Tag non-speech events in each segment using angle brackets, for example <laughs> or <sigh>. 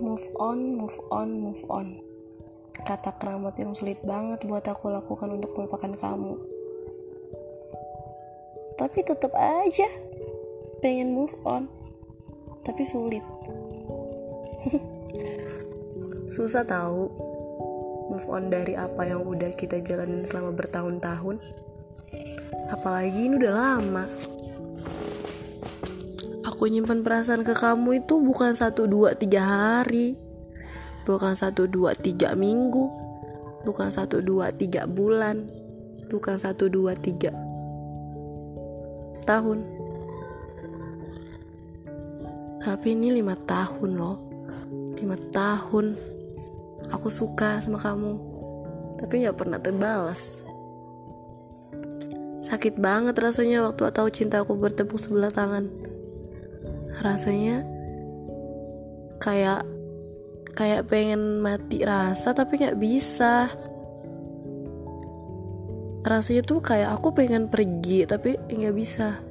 Move on, move on, move on. Kata keramat yang sulit banget buat aku lakukan untuk melupakan kamu. Tapi tetap aja pengen move on. Tapi sulit. <laughs> Susah tahu move on dari apa yang udah kita jalanin selama bertahun-tahun. Apalagi ini udah lama aku nyimpan perasaan ke kamu itu bukan satu dua tiga hari. Bukan satu dua tiga minggu. Bukan satu dua tiga bulan. Bukan satu dua tiga tahun. Tapi ini lima tahun loh. Lima tahun aku suka sama kamu. Tapi nggak pernah terbalas. Sakit banget rasanya waktu tahu cintaku bertepuk sebelah tangan rasanya kayak kayak pengen mati rasa tapi nggak bisa. Rasanya tuh kayak aku pengen pergi tapi nggak bisa.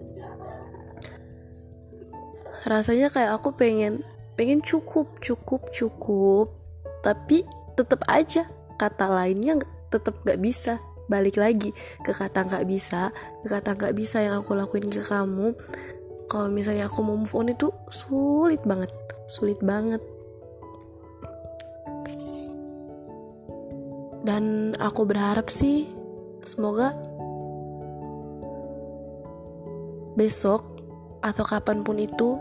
Rasanya kayak aku pengen pengen cukup cukup cukup tapi tetap aja kata lainnya tetap nggak bisa. Balik lagi ke kata nggak bisa ke kata nggak bisa yang aku lakuin ke kamu kalau misalnya aku mau move on itu sulit banget. Sulit banget. Dan aku berharap sih semoga besok atau kapan pun itu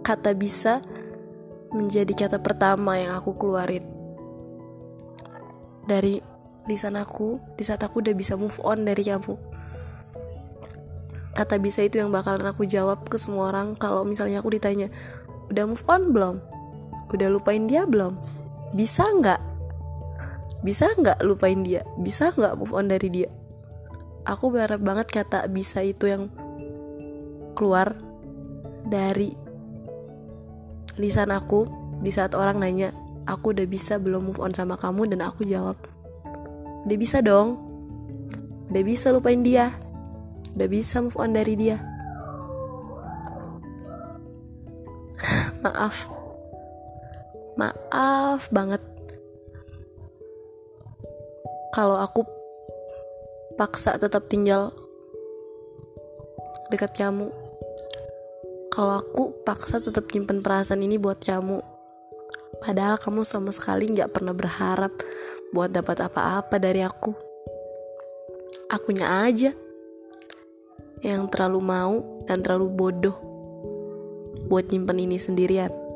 kata bisa menjadi kata pertama yang aku keluarin. Dari lisan aku di saat aku udah bisa move on dari kamu kata bisa itu yang bakalan aku jawab ke semua orang kalau misalnya aku ditanya udah move on belum? Udah lupain dia belum? Bisa nggak? Bisa nggak lupain dia? Bisa nggak move on dari dia? Aku berharap banget kata bisa itu yang keluar dari lisan aku di saat orang nanya aku udah bisa belum move on sama kamu? Dan aku jawab udah bisa dong. Udah bisa lupain dia udah bisa move on dari dia. <laughs> Maaf. Maaf banget. Kalau aku paksa tetap tinggal dekat kamu. Kalau aku paksa tetap nyimpen perasaan ini buat kamu. Padahal kamu sama sekali nggak pernah berharap buat dapat apa-apa dari aku. Akunya aja yang terlalu mau dan terlalu bodoh buat nyimpen ini sendirian.